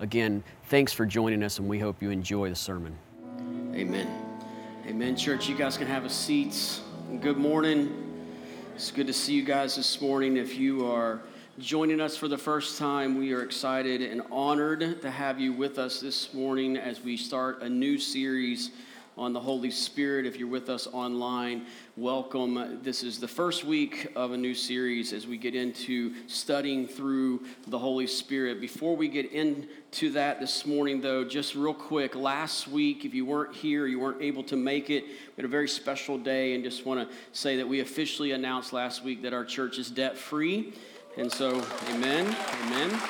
Again, thanks for joining us, and we hope you enjoy the sermon. Amen. Amen, church. You guys can have a seat. Good morning. It's good to see you guys this morning. If you are joining us for the first time, we are excited and honored to have you with us this morning as we start a new series on the Holy Spirit. If you're with us online, welcome. This is the first week of a new series as we get into studying through the Holy Spirit. Before we get into that this morning, though, just real quick, last week, if you weren't here, you weren't able to make it, we had a very special day, and just want to say that we officially announced last week that our church is debt free. And so, amen, amen.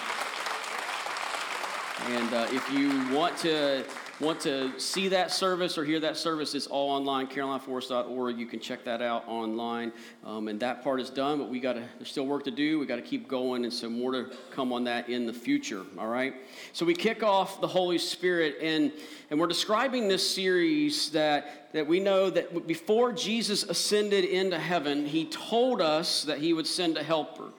And uh, if you want to want to see that service or hear that service, it's all online, carolinaforest.org. You can check that out online. Um, and that part is done, but we got to, there's still work to do. We got to keep going, and so more to come on that in the future, all right? So we kick off the Holy Spirit, and, and we're describing this series that, that we know that before Jesus ascended into heaven, he told us that he would send a helper.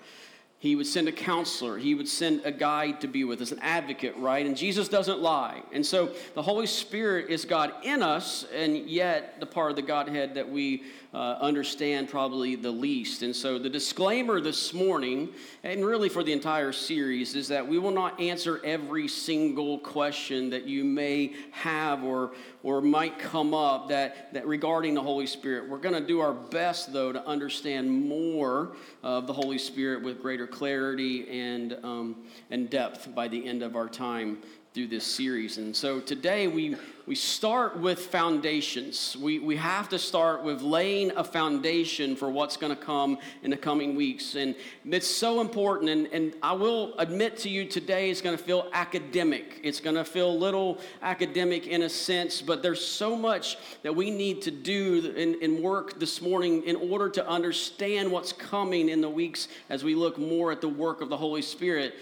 He would send a counselor. He would send a guide to be with us, an advocate, right? And Jesus doesn't lie. And so the Holy Spirit is God in us, and yet the part of the Godhead that we uh, understand probably the least. And so, the disclaimer this morning, and really for the entire series, is that we will not answer every single question that you may have or, or might come up that, that regarding the Holy Spirit. We're going to do our best, though, to understand more of the Holy Spirit with greater clarity and, um, and depth by the end of our time through this series. And so today we, we start with foundations. We, we have to start with laying a foundation for what's going to come in the coming weeks. And it's so important. And, and I will admit to you today it's going to feel academic. It's going to feel a little academic in a sense, but there's so much that we need to do in, in work this morning in order to understand what's coming in the weeks as we look more at the work of the Holy Spirit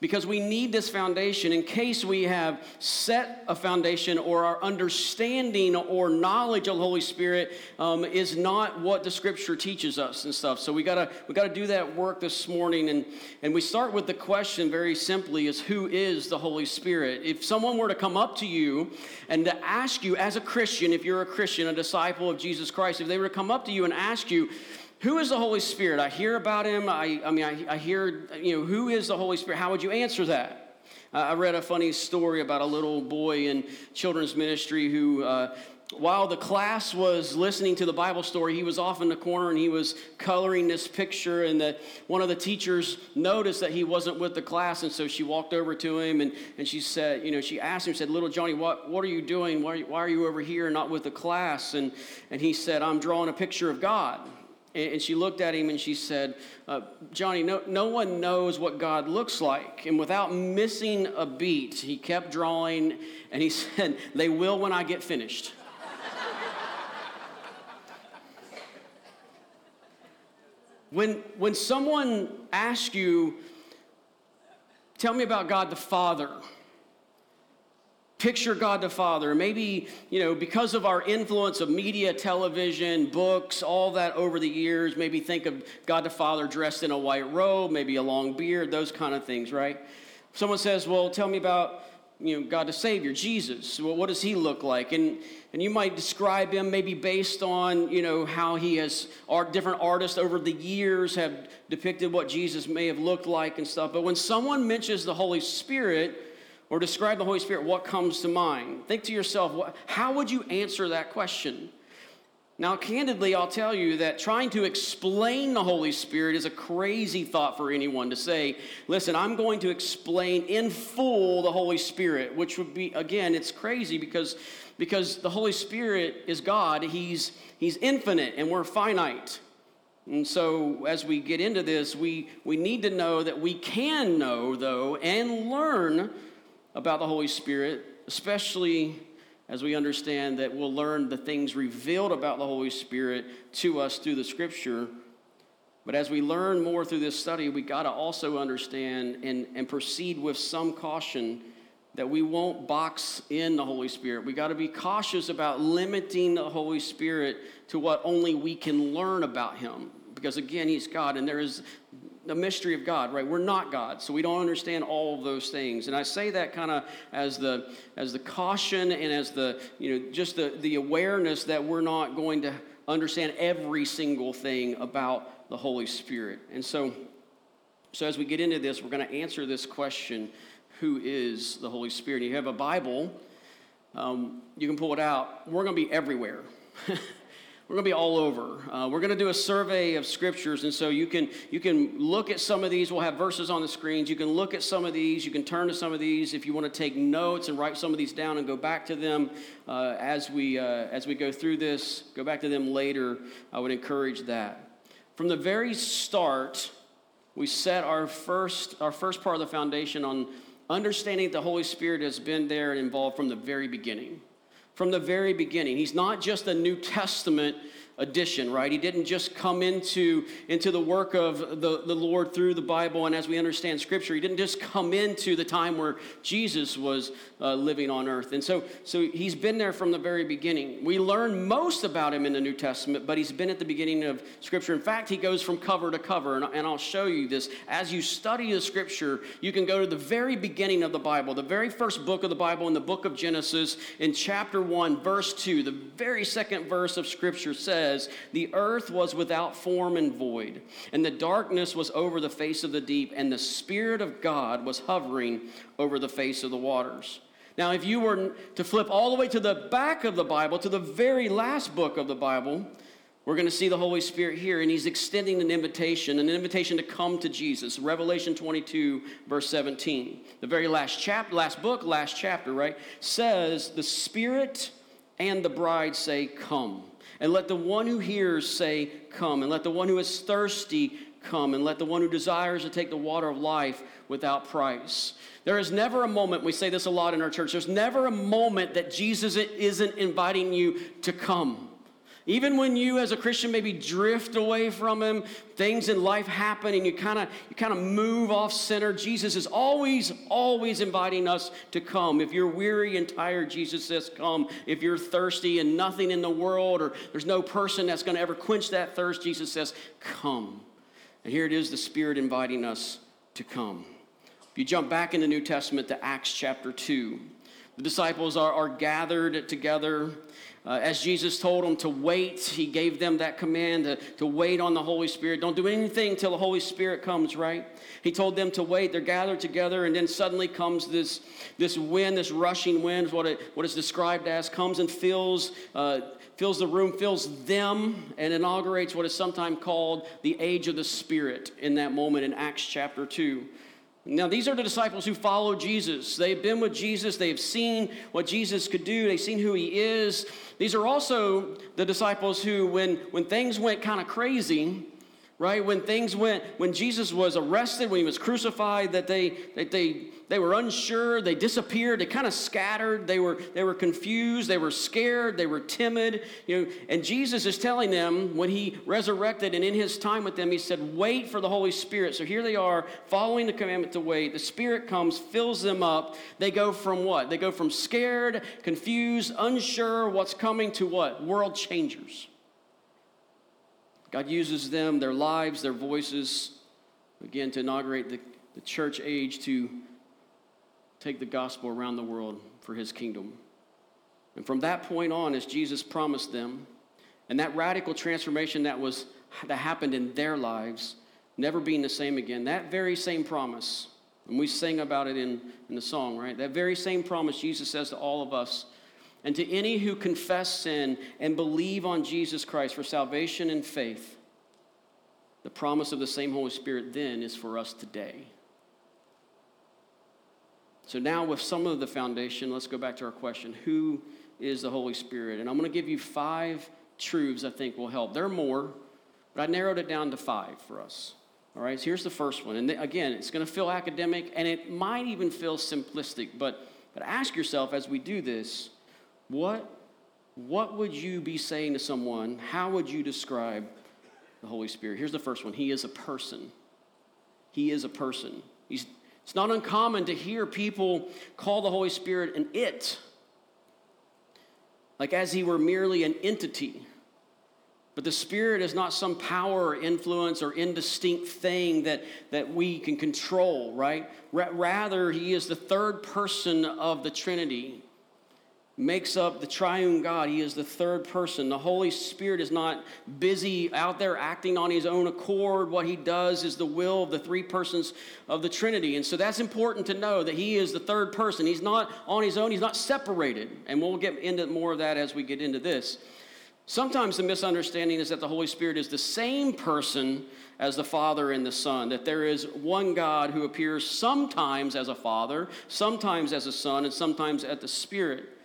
because we need this foundation in case we have set a foundation or our understanding or knowledge of the Holy Spirit um, is not what the Scripture teaches us and stuff. So we gotta we gotta do that work this morning, and and we start with the question very simply: is who is the Holy Spirit? If someone were to come up to you and to ask you, as a Christian, if you're a Christian, a disciple of Jesus Christ, if they were to come up to you and ask you, who is the Holy Spirit? I hear about him. I, I mean, I, I hear, you know, who is the Holy Spirit? How would you answer that? Uh, I read a funny story about a little boy in children's ministry who, uh, while the class was listening to the Bible story, he was off in the corner and he was coloring this picture. And that one of the teachers noticed that he wasn't with the class, and so she walked over to him and, and she said, you know, she asked him, said, "Little Johnny, what what are you doing? Why, why are you over here and not with the class?" And and he said, "I'm drawing a picture of God." And she looked at him and she said, uh, Johnny, no, no one knows what God looks like. And without missing a beat, he kept drawing and he said, They will when I get finished. when, when someone asks you, Tell me about God the Father picture God the Father. Maybe, you know, because of our influence of media, television, books, all that over the years, maybe think of God the Father dressed in a white robe, maybe a long beard, those kind of things, right? Someone says, well, tell me about, you know, God the Savior, Jesus. Well, what does he look like? And, and you might describe him maybe based on, you know, how he has, art, different artists over the years have depicted what Jesus may have looked like and stuff. But when someone mentions the Holy Spirit, or describe the Holy Spirit, what comes to mind? Think to yourself, what, how would you answer that question? Now, candidly, I'll tell you that trying to explain the Holy Spirit is a crazy thought for anyone to say, listen, I'm going to explain in full the Holy Spirit, which would be, again, it's crazy because, because the Holy Spirit is God. He's, he's infinite and we're finite. And so, as we get into this, we, we need to know that we can know, though, and learn about the Holy Spirit, especially as we understand that we'll learn the things revealed about the Holy Spirit to us through the scripture. But as we learn more through this study, we got to also understand and, and proceed with some caution that we won't box in the Holy Spirit. We got to be cautious about limiting the Holy Spirit to what only we can learn about Him. Because again, He's God, and there is the mystery of God, right? We're not God, so we don't understand all of those things. And I say that kind of as the as the caution and as the you know just the the awareness that we're not going to understand every single thing about the Holy Spirit. And so so as we get into this, we're going to answer this question: Who is the Holy Spirit? You have a Bible. Um, you can pull it out. We're going to be everywhere. we're going to be all over. Uh, we're going to do a survey of scriptures, and so you can you can look at some of these. We'll have verses on the screens. You can look at some of these. You can turn to some of these if you want to take notes and write some of these down and go back to them uh, as we uh, as we go through this. Go back to them later. I would encourage that. From the very start, we set our first our first part of the foundation on understanding that the Holy Spirit has been there and involved from the very beginning from the very beginning. He's not just a New Testament addition, right? He didn't just come into, into the work of the, the Lord through the Bible and as we understand Scripture. He didn't just come into the time where Jesus was uh, living on earth. And so, so he's been there from the very beginning. We learn most about him in the New Testament, but he's been at the beginning of Scripture. In fact, he goes from cover to cover, and, and I'll show you this. As you study the Scripture, you can go to the very beginning of the Bible, the very first book of the Bible in the book of Genesis, in chapter 1, verse 2. The very second verse of Scripture says, says, The earth was without form and void, and the darkness was over the face of the deep, and the Spirit of God was hovering over the face of the waters. Now, if you were to flip all the way to the back of the Bible, to the very last book of the Bible, we're going to see the Holy Spirit here, and He's extending an invitation, an invitation to come to Jesus. Revelation 22, verse 17. The very last chapter, last book, last chapter, right, says, The Spirit and the bride say, Come. And let the one who hears say, Come. And let the one who is thirsty come. And let the one who desires to take the water of life without price. There is never a moment, we say this a lot in our church, there's never a moment that Jesus isn't inviting you to come. Even when you as a Christian maybe drift away from him, things in life happen and you kind of you kind of move off center, Jesus is always always inviting us to come. If you're weary and tired, Jesus says come. If you're thirsty and nothing in the world or there's no person that's going to ever quench that thirst, Jesus says come. And here it is the Spirit inviting us to come. If you jump back in the New Testament to Acts chapter 2, the disciples are, are gathered together uh, as Jesus told them to wait, he gave them that command to, to wait on the Holy Spirit. Don't do anything till the Holy Spirit comes, right? He told them to wait. They're gathered together, and then suddenly comes this, this wind, this rushing wind, what, it, what it's described as, comes and fills, uh, fills the room, fills them, and inaugurates what is sometimes called the age of the Spirit in that moment in Acts chapter 2. Now, these are the disciples who follow Jesus. They've been with Jesus. They've seen what Jesus could do. They've seen who he is. These are also the disciples who, when, when things went kind of crazy, right, when things went, when Jesus was arrested, when he was crucified, that they, that they they were unsure, they disappeared, they kind of scattered, they were, they were confused, they were scared, they were timid. You know, and Jesus is telling them when he resurrected and in his time with them, he said, Wait for the Holy Spirit. So here they are following the commandment to wait. The Spirit comes, fills them up. They go from what? They go from scared, confused, unsure what's coming to what? World changers. God uses them, their lives, their voices, again, to inaugurate the, the church age to take the gospel around the world for his kingdom. And from that point on, as Jesus promised them, and that radical transformation that was that happened in their lives, never being the same again, that very same promise, and we sing about it in, in the song, right? That very same promise Jesus says to all of us, and to any who confess sin and believe on Jesus Christ for salvation and faith, the promise of the same Holy Spirit then is for us today. So, now with some of the foundation, let's go back to our question Who is the Holy Spirit? And I'm going to give you five truths I think will help. There are more, but I narrowed it down to five for us. All right, so here's the first one. And again, it's going to feel academic and it might even feel simplistic, but, but ask yourself as we do this what, what would you be saying to someone? How would you describe the Holy Spirit? Here's the first one He is a person. He is a person. He's, it's not uncommon to hear people call the Holy Spirit an it, like as he were merely an entity. But the Spirit is not some power or influence or indistinct thing that, that we can control, right? Rather, He is the third person of the Trinity makes up the triune God. He is the third person. The Holy Spirit is not busy out there acting on his own accord. What he does is the will of the three persons of the Trinity. And so that's important to know that he is the third person. He's not on his own, he's not separated. And we'll get into more of that as we get into this. Sometimes the misunderstanding is that the Holy Spirit is the same person as the Father and the Son, that there is one God who appears sometimes as a Father, sometimes as a Son, and sometimes as the Spirit.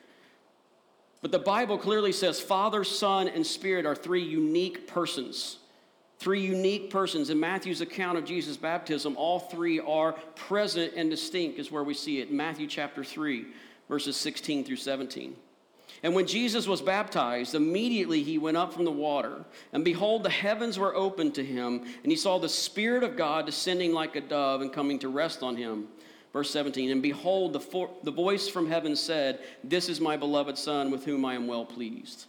But the Bible clearly says Father, Son, and Spirit are three unique persons. Three unique persons. In Matthew's account of Jesus' baptism, all three are present and distinct, is where we see it. Matthew chapter 3, verses 16 through 17. And when Jesus was baptized, immediately he went up from the water, and behold, the heavens were opened to him, and he saw the Spirit of God descending like a dove and coming to rest on him. Verse 17, and behold, the, the voice from heaven said, This is my beloved Son, with whom I am well pleased.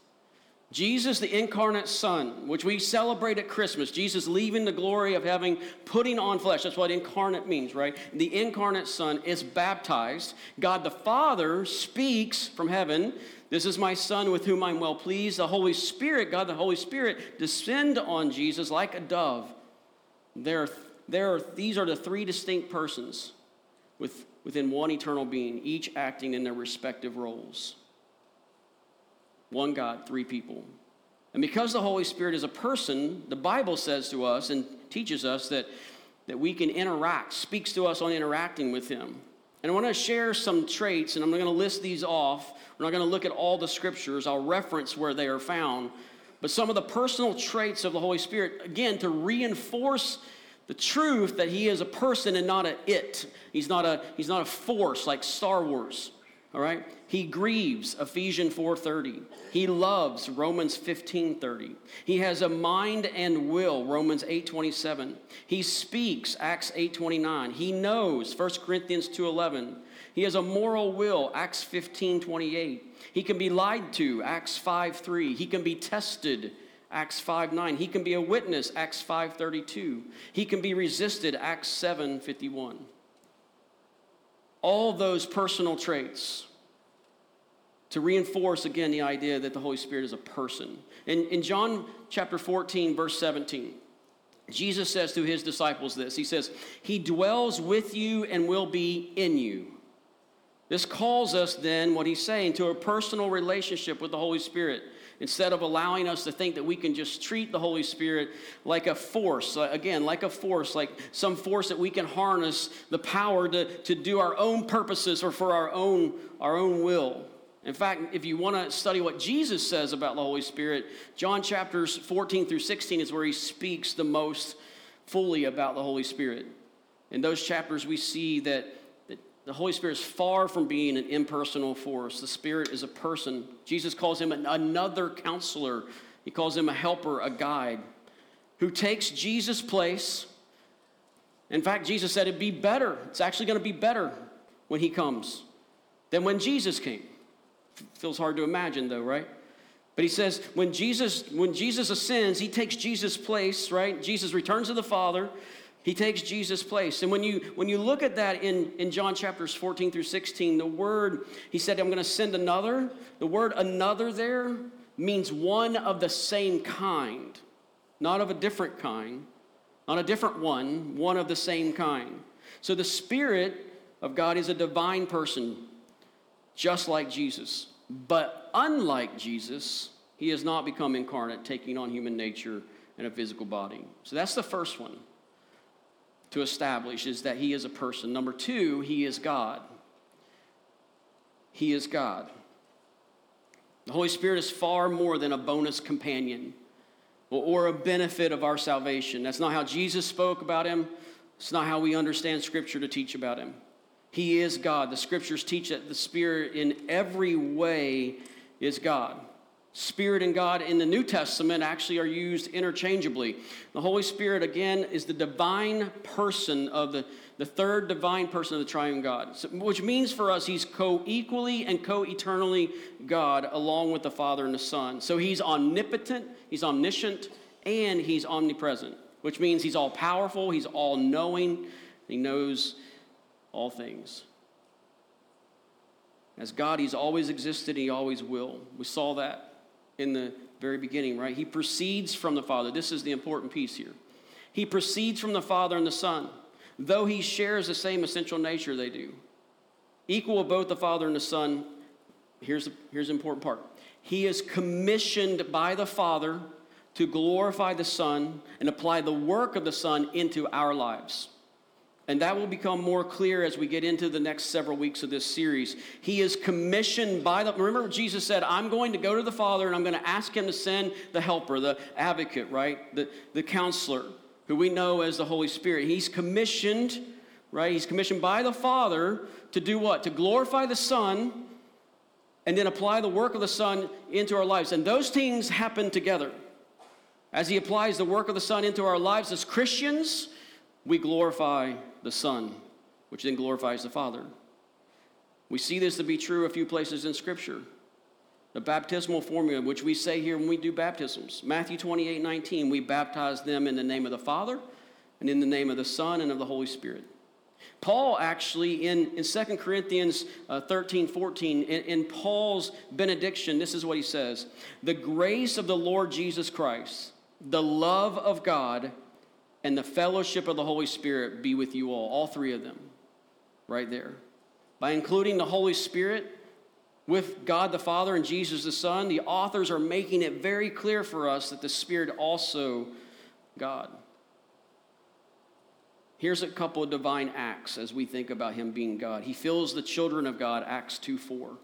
Jesus, the incarnate Son, which we celebrate at Christmas, Jesus leaving the glory of having, putting on flesh. That's what incarnate means, right? The incarnate Son is baptized. God the Father speaks from heaven. This is my Son with whom I'm well pleased. The Holy Spirit, God the Holy Spirit, descend on Jesus like a dove. There, there these are the three distinct persons with, within one eternal being, each acting in their respective roles. One God, three people. And because the Holy Spirit is a person, the Bible says to us and teaches us that, that we can interact, speaks to us on interacting with Him. And I want to share some traits, and I'm not going to list these off. We're not going to look at all the scriptures, I'll reference where they are found. But some of the personal traits of the Holy Spirit, again, to reinforce the truth that he is a person and not a it. He's not a, he's not a force like Star Wars. All right? He grieves, Ephesians 4:30. He loves, Romans 15:30. He has a mind and will, Romans 8:27. He speaks, Acts 8:29. He knows, 1 Corinthians 2:11. He has a moral will, Acts 15:28. He can be lied to, Acts 5:3. He can be tested, Acts 5 9. He can be a witness, Acts 5 32. He can be resisted, Acts 7 51. All those personal traits to reinforce again the idea that the Holy Spirit is a person. In, in John chapter 14, verse 17, Jesus says to his disciples this He says, He dwells with you and will be in you. This calls us then, what he's saying, to a personal relationship with the Holy Spirit instead of allowing us to think that we can just treat the Holy Spirit like a force, uh, again, like a force, like some force that we can harness the power to, to do our own purposes or for our own, our own will. In fact, if you want to study what Jesus says about the Holy Spirit, John chapters 14 through 16 is where he speaks the most fully about the Holy Spirit. In those chapters, we see that the Holy Spirit is far from being an impersonal force. The Spirit is a person. Jesus calls him another counselor, he calls him a helper, a guide, who takes Jesus' place. In fact, Jesus said it'd be better. It's actually going to be better when he comes than when Jesus came. Feels hard to imagine, though, right? But he says when Jesus when Jesus ascends, he takes Jesus' place, right? Jesus returns to the Father. He takes Jesus' place. And when you when you look at that in, in John chapters 14 through 16, the word, he said, I'm going to send another. The word another there means one of the same kind, not of a different kind, not a different one, one of the same kind. So the Spirit of God is a divine person, just like Jesus. But unlike Jesus, he has not become incarnate, taking on human nature and a physical body. So that's the first one to establish is that he is a person. Number two, he is God. He is God. The Holy Spirit is far more than a bonus companion or a benefit of our salvation. That's not how Jesus spoke about him. It's not how we understand Scripture to teach about him. He is God. The Scriptures teach that the Spirit, in every way, is God. Spirit and God in the New Testament actually are used interchangeably. The Holy Spirit, again, is the divine person of the, the third divine person of the triune God, which means for us he's co equally and co eternally God along with the Father and the Son. So he's omnipotent, he's omniscient, and he's omnipresent, which means he's all powerful, he's all knowing, he knows all things. As God, he's always existed, he always will. We saw that in the very beginning, right? He proceeds from the Father. This is the important piece here. He proceeds from the Father and the Son, though he shares the same essential nature they do. Equal of both the Father and the Son, here's the, here's the important part. He is commissioned by the Father to glorify the Son and apply the work of the Son into our lives. And that will become more clear as we get into the next several weeks of this series. He is commissioned by the. Remember, Jesus said, I'm going to go to the Father and I'm going to ask him to send the helper, the advocate, right? The, the counselor, who we know as the Holy Spirit. He's commissioned, right? He's commissioned by the Father to do what? To glorify the Son and then apply the work of the Son into our lives. And those things happen together. As he applies the work of the Son into our lives as Christians, we glorify the Son, which then glorifies the Father. We see this to be true a few places in Scripture. The baptismal formula, which we say here when we do baptisms Matthew 28 19, we baptize them in the name of the Father and in the name of the Son and of the Holy Spirit. Paul actually, in, in 2 Corinthians uh, 13 14, in, in Paul's benediction, this is what he says The grace of the Lord Jesus Christ, the love of God, and the fellowship of the Holy Spirit be with you all, all three of them, right there. By including the Holy Spirit with God the Father and Jesus the Son, the authors are making it very clear for us that the Spirit also God. Here's a couple of divine acts as we think about him being God. He fills the children of God, Acts 2 4.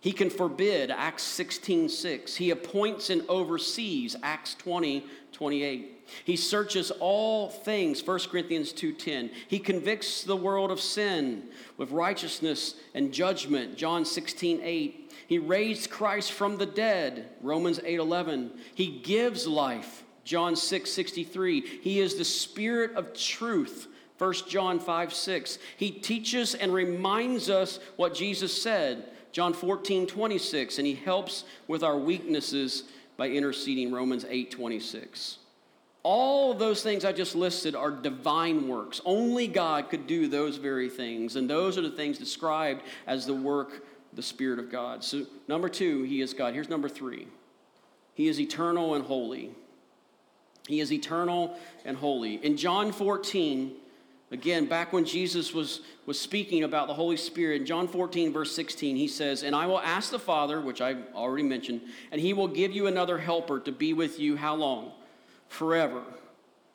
He can forbid, Acts 16 6. He appoints and oversees, Acts 20 28. He searches all things, 1 Corinthians 2:10. He convicts the world of sin with righteousness and judgment, John 16:8. He raised Christ from the dead, Romans 8:11. He gives life, John 6:63. He is the spirit of truth, 1 John 5 6. He teaches and reminds us what Jesus said, John 14 26. And he helps with our weaknesses by interceding, Romans 8 26. All of those things I just listed are divine works. Only God could do those very things. And those are the things described as the work the Spirit of God. So, number two, He is God. Here's number three He is eternal and holy. He is eternal and holy. In John 14, again, back when Jesus was, was speaking about the Holy Spirit, in John 14, verse 16, he says, And I will ask the Father, which I already mentioned, and he will give you another helper to be with you how long? forever.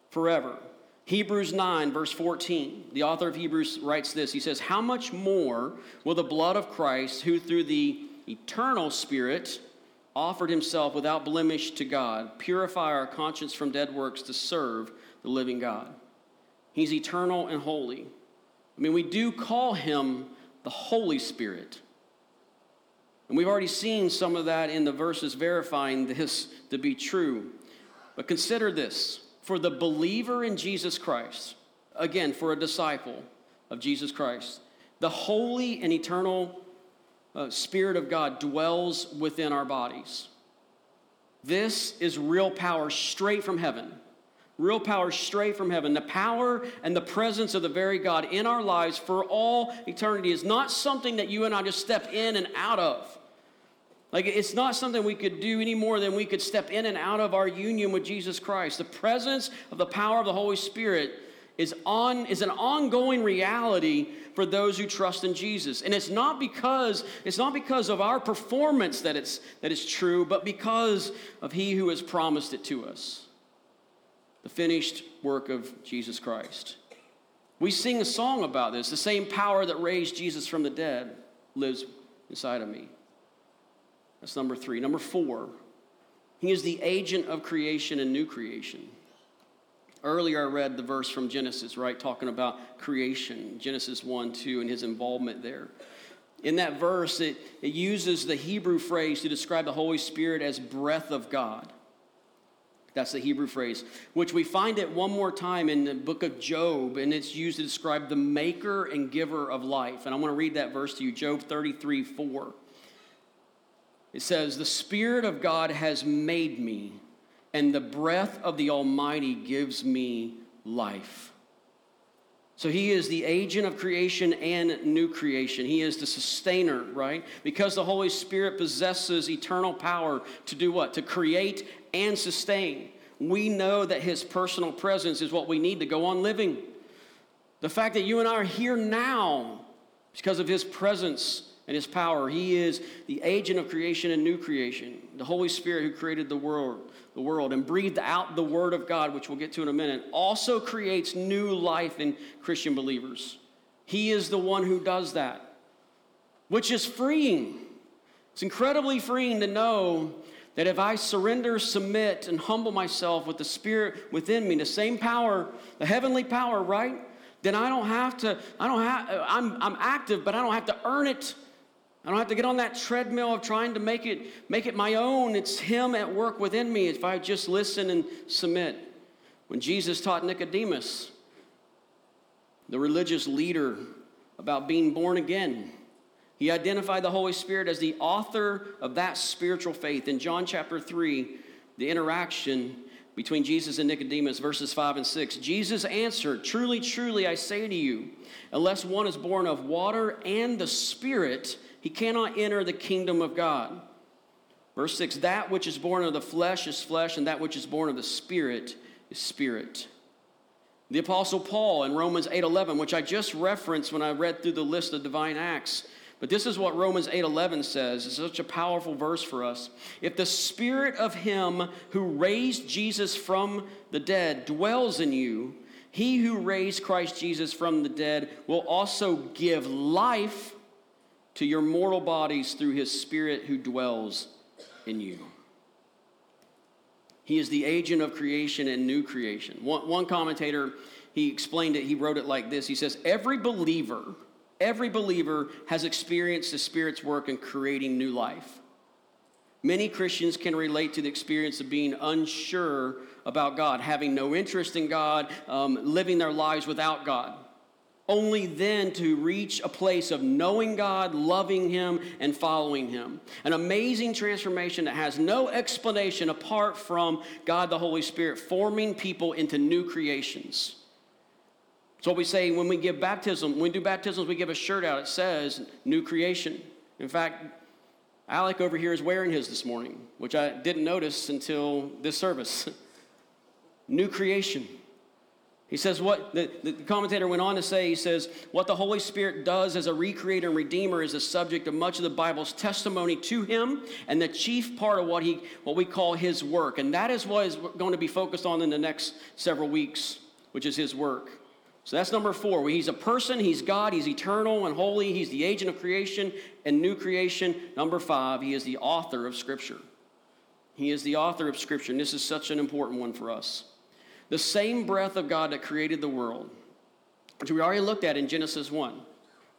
Forever. Hebrews 9, verse 14, the author of Hebrews writes this He says, How much more will the blood of Christ, who through the eternal Spirit offered himself without blemish to God, purify our conscience from dead works to serve the living God? He's eternal and holy. I mean, we do call him the Holy Spirit. And we've already seen some of that in the verses verifying this to be true. But consider this for the believer in Jesus Christ, again, for a disciple of Jesus Christ, the holy and eternal uh, Spirit of God dwells within our bodies. This is real power straight from heaven. Real power straight from heaven. The power and the presence of the very God in our lives for all eternity is not something that you and I just step in and out of. Like it's not something we could do any more than we could step in and out of our union with Jesus Christ. The presence of the power of the Holy Spirit is on is an ongoing reality for those who trust in Jesus. And it's not because it's not because of our performance that it's that it's true, but because of he who has promised it to us. The finished work of Jesus Christ. We sing a song about this. The same power that raised Jesus from the dead lives inside of me. That's number three. Number four, he is the agent of creation and new creation. Earlier, I read the verse from Genesis, right, talking about creation, Genesis 1 2, and his involvement there. in that verse, it, it uses the Hebrew phrase to describe the Holy Spirit as breath of God. That's the Hebrew phrase, which we find it one more time in the book of Job, and it's used to describe the maker and giver of life. And I want to read that verse to you Job 33 4. It says, The Spirit of God has made me, and the breath of the Almighty gives me life. So he is the agent of creation and new creation. He is the sustainer, right? Because the Holy Spirit possesses eternal power to do what? To create and sustain. We know that his personal presence is what we need to go on living. The fact that you and I are here now is because of his presence and his power. He is the agent of creation and new creation, the Holy Spirit who created the world, the world and breathed out the word of God, which we'll get to in a minute, also creates new life in Christian believers. He is the one who does that, which is freeing. It's incredibly freeing to know that if I surrender, submit, and humble myself with the Spirit within me, the same power, the heavenly power, right? Then I don't have to, I don't have, I'm, I'm active, but I don't have to earn it. I don't have to get on that treadmill of trying to make it, make it my own. It's Him at work within me if I just listen and submit. When Jesus taught Nicodemus, the religious leader, about being born again, he identified the Holy Spirit as the author of that spiritual faith. In John chapter 3, the interaction between Jesus and Nicodemus, verses 5 and 6. Jesus answered, Truly, truly, I say to you, unless one is born of water and the Spirit, he cannot enter the kingdom of God. Verse 6 That which is born of the flesh is flesh, and that which is born of the spirit is spirit. The apostle Paul in Romans 8:11, which I just referenced when I read through the list of divine acts, but this is what Romans 8:11 says. It's such a powerful verse for us. If the spirit of him who raised Jesus from the dead dwells in you, he who raised Christ Jesus from the dead will also give life to your mortal bodies through his Spirit who dwells in you. He is the agent of creation and new creation. One, one commentator, he explained it, he wrote it like this He says, Every believer, every believer has experienced the Spirit's work in creating new life. Many Christians can relate to the experience of being unsure about God, having no interest in God, um, living their lives without God only then to reach a place of knowing God, loving Him, and following Him. An amazing transformation that has no explanation apart from God the Holy Spirit forming people into new creations. So we say when we give baptism, when we do baptisms, we give a shirt out. It says new creation. In fact, Alec over here is wearing his this morning, which I didn't notice until this service. new creation. He says, what the, the commentator went on to say, he says, what the Holy Spirit does as a recreator and redeemer is the subject of much of the Bible's testimony to him and the chief part of what, he, what we call his work. And that is what is going to be focused on in the next several weeks, which is his work. So that's number four. He's a person, he's God, he's eternal and holy, he's the agent of creation and new creation. Number five, he is the author of Scripture. He is the author of Scripture, and this is such an important one for us. The same breath of God that created the world, which we already looked at in Genesis 1,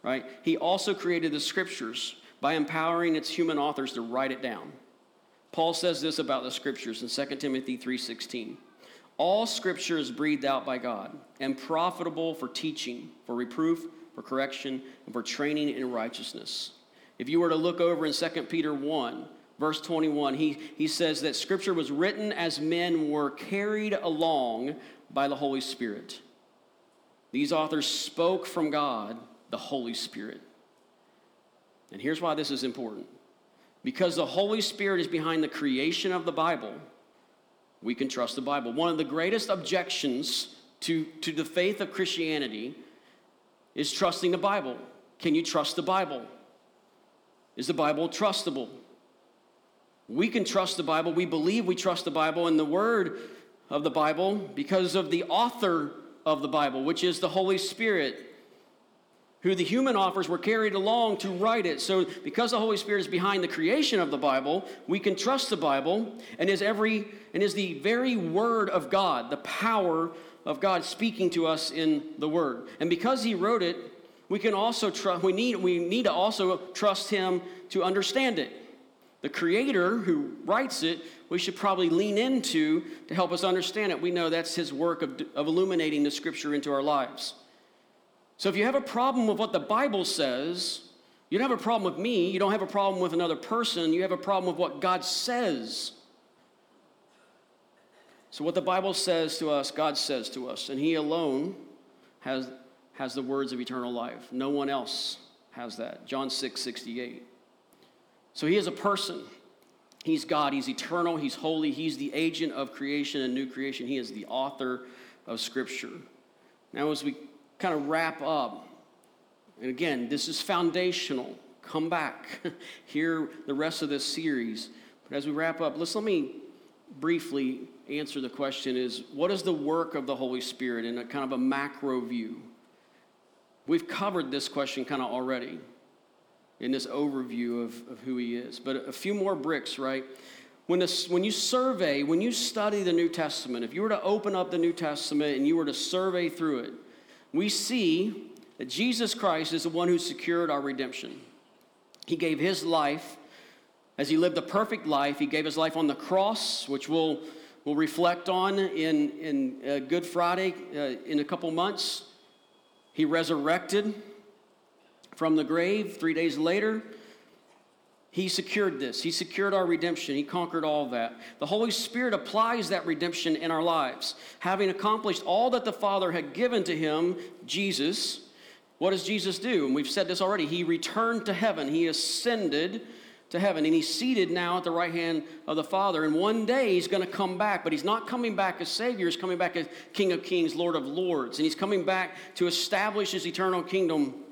right? He also created the scriptures by empowering its human authors to write it down. Paul says this about the scriptures in 2 Timothy 3:16. All scripture is breathed out by God and profitable for teaching, for reproof, for correction, and for training in righteousness. If you were to look over in 2 Peter 1, verse 21, he, he says that scripture was written as men were carried along by the Holy Spirit. These authors spoke from God, the Holy Spirit. And here's why this is important because the Holy Spirit is behind the creation of the Bible, we can trust the Bible. One of the greatest objections to, to the faith of Christianity is trusting the Bible. Can you trust the Bible? Is the Bible trustable? We can trust the Bible. We believe we trust the Bible and the Word of the Bible because of the author of the Bible, which is the Holy Spirit, who the human authors were carried along to write it. So, because the Holy Spirit is behind the creation of the Bible, we can trust the Bible and is every and is the very Word of God, the power of God speaking to us in the Word. And because He wrote it, we can also trust, we need, we need to also trust Him to understand it. The Creator who writes it, we should probably lean into to help us understand it. We know that's His work of, of illuminating the Scripture into our lives. So if you have a problem with what the Bible says, you don't have a problem with me, you don't have a problem with another person, you have a problem with what God says. So, what the Bible says to us, God says to us, and He alone has, has the words of eternal life. No one else has that. John 6 68. So, He is a person. He's God. He's eternal. He's holy. He's the agent of creation and new creation. He is the author of Scripture. Now, as we kind of wrap up, and again, this is foundational. Come back, hear the rest of this series. But as we wrap up, let's let me briefly answer the question is what is the work of the Holy Spirit in a kind of a macro view? We've covered this question kind of already in this overview of, of who he is. But a few more bricks, right? When, this, when you survey, when you study the New Testament, if you were to open up the New Testament and you were to survey through it, we see that Jesus Christ is the one who secured our redemption. He gave his life as he lived a perfect life. He gave his life on the cross, which we'll, we'll reflect on in, in uh, Good Friday uh, in a couple months. He resurrected from the grave three days later. He secured this. He secured our redemption. He conquered all that. The Holy Spirit applies that redemption in our lives. Having accomplished all that the Father had given to him, Jesus, what does Jesus do? And we've said this already. He returned to heaven, he ascended to heaven, and he's seated now at the right hand of the Father. And one day he's going to come back, but he's not coming back as Savior, he's coming back as King of Kings, Lord of Lords. And he's coming back to establish his eternal kingdom.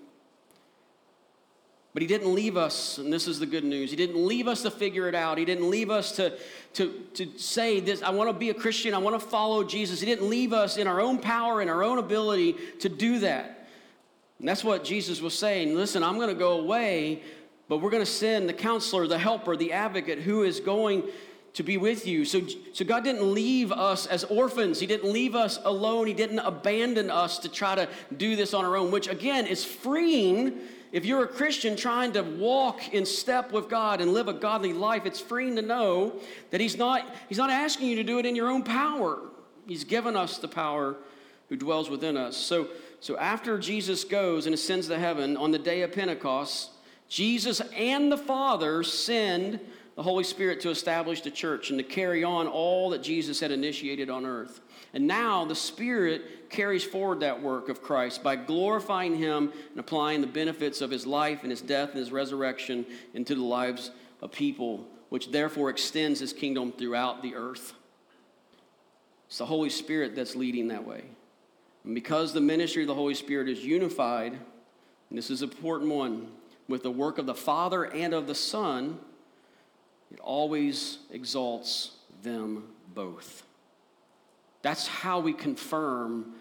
But he didn't leave us, and this is the good news. He didn't leave us to figure it out. He didn't leave us to, to, to say this, I want to be a Christian, I want to follow Jesus. He didn't leave us in our own power and our own ability to do that. And that's what Jesus was saying. Listen, I'm going to go away, but we're going to send the counselor, the helper, the advocate who is going to be with you. So, so God didn't leave us as orphans. He didn't leave us alone. He didn't abandon us to try to do this on our own, which again is freeing. If you're a Christian trying to walk in step with God and live a godly life, it's freeing to know that He's not, he's not asking you to do it in your own power. He's given us the power who dwells within us. So, so after Jesus goes and ascends to heaven on the day of Pentecost, Jesus and the Father send the Holy Spirit to establish the church and to carry on all that Jesus had initiated on earth. And now the Spirit carries forward that work of Christ by glorifying Him and applying the benefits of His life and His death and His resurrection into the lives of people, which therefore extends His kingdom throughout the earth. It's the Holy Spirit that's leading that way. And because the ministry of the Holy Spirit is unified, and this is an important one, with the work of the Father and of the Son, it always exalts them both. That's how we confirm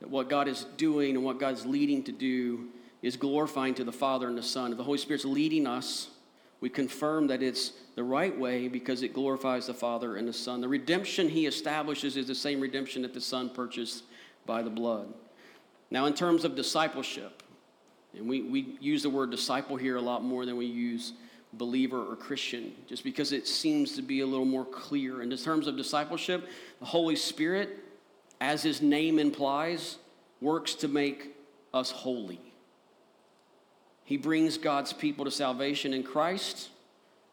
that what God is doing and what God is leading to do is glorifying to the Father and the Son. If the Holy Spirit's leading us, we confirm that it's the right way because it glorifies the Father and the Son. The redemption He establishes is the same redemption that the Son purchased by the blood. Now, in terms of discipleship, and we, we use the word disciple here a lot more than we use believer or Christian, just because it seems to be a little more clear. And in terms of discipleship, the Holy Spirit, as his name implies, works to make us holy. He brings God's people to salvation in Christ,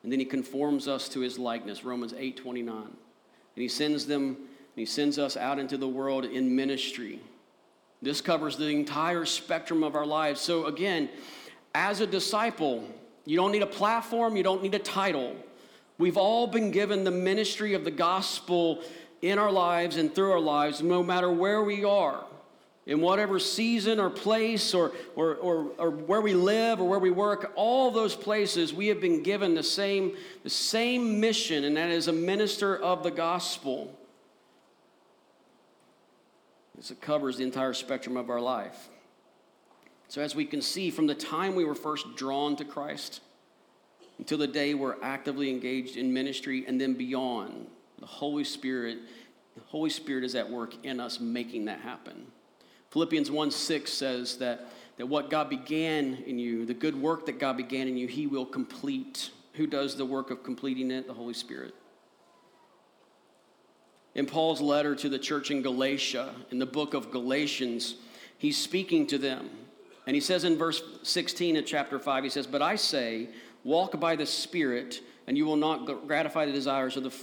and then he conforms us to his likeness, Romans 8 29. And he sends them he sends us out into the world in ministry. This covers the entire spectrum of our lives. So, again, as a disciple, you don't need a platform, you don't need a title. We've all been given the ministry of the gospel in our lives and through our lives, no matter where we are, in whatever season or place or, or, or, or where we live or where we work, all those places, we have been given the same, the same mission, and that is a minister of the gospel it covers the entire spectrum of our life. So, as we can see, from the time we were first drawn to Christ until the day we're actively engaged in ministry and then beyond, the Holy Spirit, the Holy Spirit is at work in us making that happen. Philippians 1 6 says that that what God began in you, the good work that God began in you, He will complete. Who does the work of completing it? The Holy Spirit. In Paul's letter to the church in Galatia, in the book of Galatians, he's speaking to them. And he says in verse 16 of chapter 5, he says, But I say, walk by the Spirit, and you will not gratify the desires of the,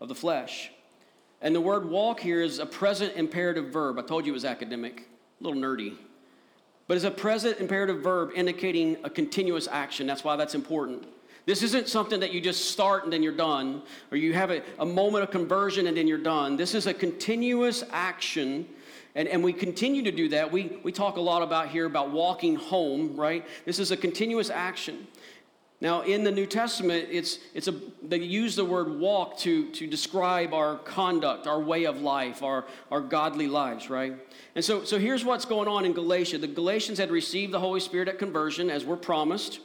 of the flesh. And the word walk here is a present imperative verb. I told you it was academic, a little nerdy. But it's a present imperative verb indicating a continuous action. That's why that's important. This isn't something that you just start and then you're done, or you have a, a moment of conversion and then you're done. This is a continuous action. And, and we continue to do that. We, we talk a lot about here about walking home, right? This is a continuous action. Now, in the New Testament, it's, it's a, they use the word walk to, to describe our conduct, our way of life, our, our godly lives, right? And so, so here's what's going on in Galatia. The Galatians had received the Holy Spirit at conversion, as were promised.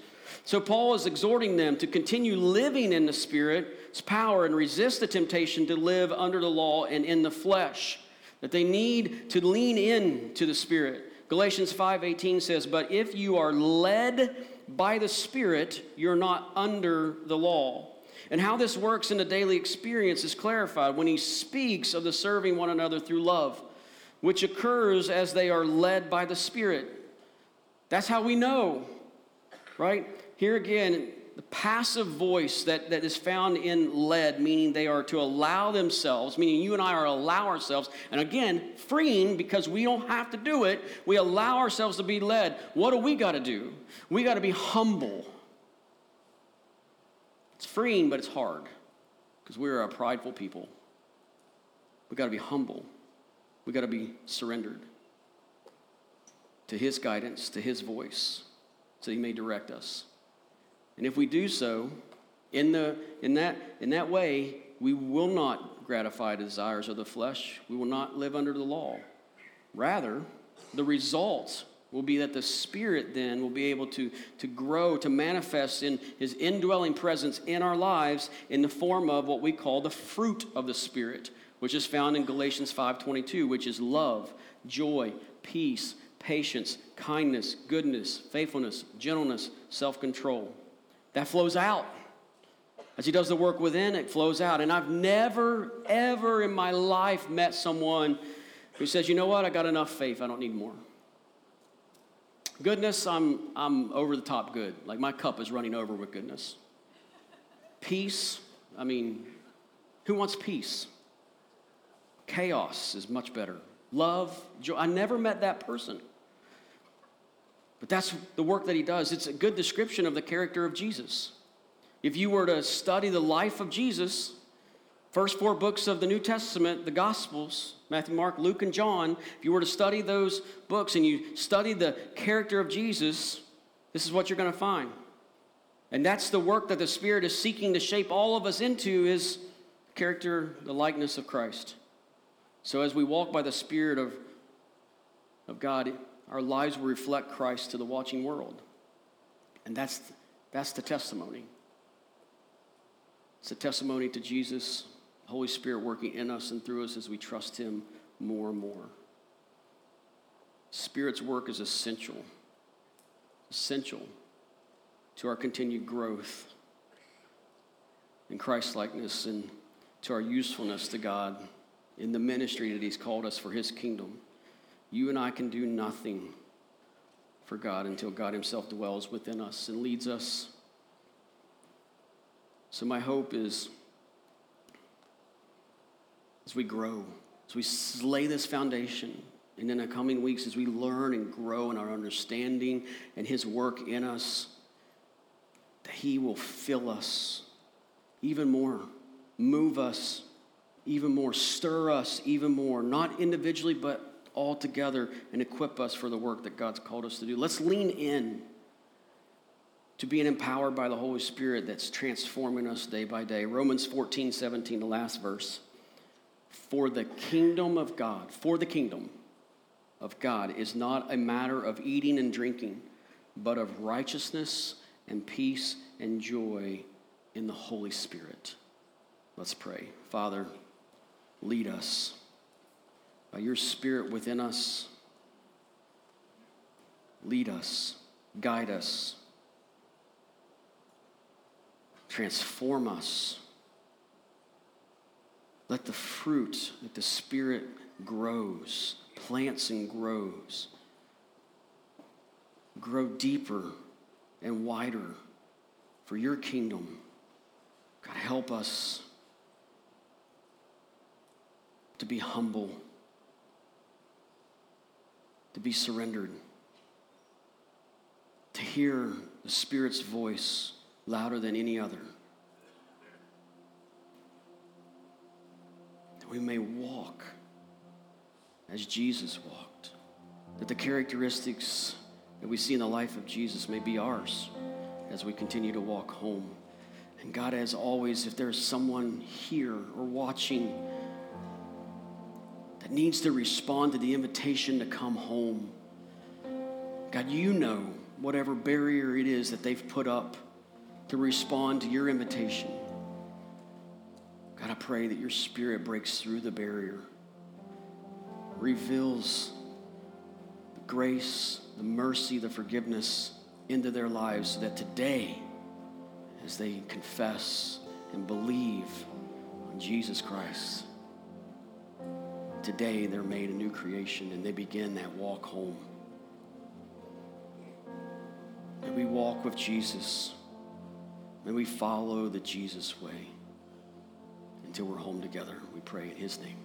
So Paul is exhorting them to continue living in the Spirit's power and resist the temptation to live under the law and in the flesh. That they need to lean in to the Spirit. Galatians 5:18 says, "But if you are led by the Spirit, you're not under the law." And how this works in the daily experience is clarified when he speaks of the serving one another through love, which occurs as they are led by the Spirit. That's how we know, right? Here again, the passive voice that, that is found in led, meaning they are to allow themselves, meaning you and I are allow ourselves, and again, freeing because we don't have to do it. We allow ourselves to be led. What do we got to do? We got to be humble. It's freeing, but it's hard because we're a prideful people. We got to be humble. We got to be surrendered to His guidance, to His voice, so He may direct us. And if we do so, in, the, in, that, in that way, we will not gratify desires of the flesh. We will not live under the law. Rather, the result will be that the Spirit then will be able to, to grow, to manifest in His indwelling presence in our lives in the form of what we call the fruit of the Spirit, which is found in Galatians 5.22, which is love, joy, peace, patience, kindness, goodness, faithfulness, gentleness, self-control that flows out. As he does the work within, it flows out. And I've never, ever in my life met someone who says, you know what, I got enough faith, I don't need more. Goodness, I'm, I'm over the top good. Like my cup is running over with goodness. Peace, I mean, who wants peace? Chaos is much better. Love, joy. I never met that person. But that's the work that he does. It's a good description of the character of Jesus. If you were to study the life of Jesus, first four books of the New Testament, the Gospels, Matthew, Mark, Luke, and John, if you were to study those books and you study the character of Jesus, this is what you're going to find. And that's the work that the Spirit is seeking to shape all of us into is character, the likeness of Christ. So as we walk by the Spirit of, of God, our lives will reflect Christ to the watching world. And that's, that's the testimony. It's a testimony to Jesus, Holy Spirit working in us and through us as we trust Him more and more. Spirit's work is essential, essential to our continued growth in Christ likeness and to our usefulness to God in the ministry that He's called us for His kingdom. You and I can do nothing for God until God Himself dwells within us and leads us. So, my hope is as we grow, as we lay this foundation, and in the coming weeks, as we learn and grow in our understanding and His work in us, that He will fill us even more, move us even more, stir us even more, not individually, but all together and equip us for the work that God's called us to do. Let's lean in to being empowered by the Holy Spirit that's transforming us day by day. Romans 14, 17, the last verse. For the kingdom of God, for the kingdom of God is not a matter of eating and drinking, but of righteousness and peace and joy in the Holy Spirit. Let's pray. Father, lead us by your Spirit within us. lead us, guide us, transform us. Let the fruit that the Spirit grows, plants and grows, grow deeper and wider for your kingdom. God, help us to be humble, to be surrendered, to hear the Spirit's voice louder than any other. That we may walk as Jesus walked, that the characteristics that we see in the life of Jesus may be ours as we continue to walk home. And God, as always, if there's someone here or watching that needs to respond to the invitation to come home, God, you know whatever barrier it is that they've put up to respond to your invitation. God, I pray that your spirit breaks through the barrier, reveals the grace, the mercy, the forgiveness into their lives so that today, as they confess and believe on Jesus Christ, today they're made a new creation and they begin that walk home. May we walk with Jesus. May we follow the Jesus way until we're home together. We pray in his name.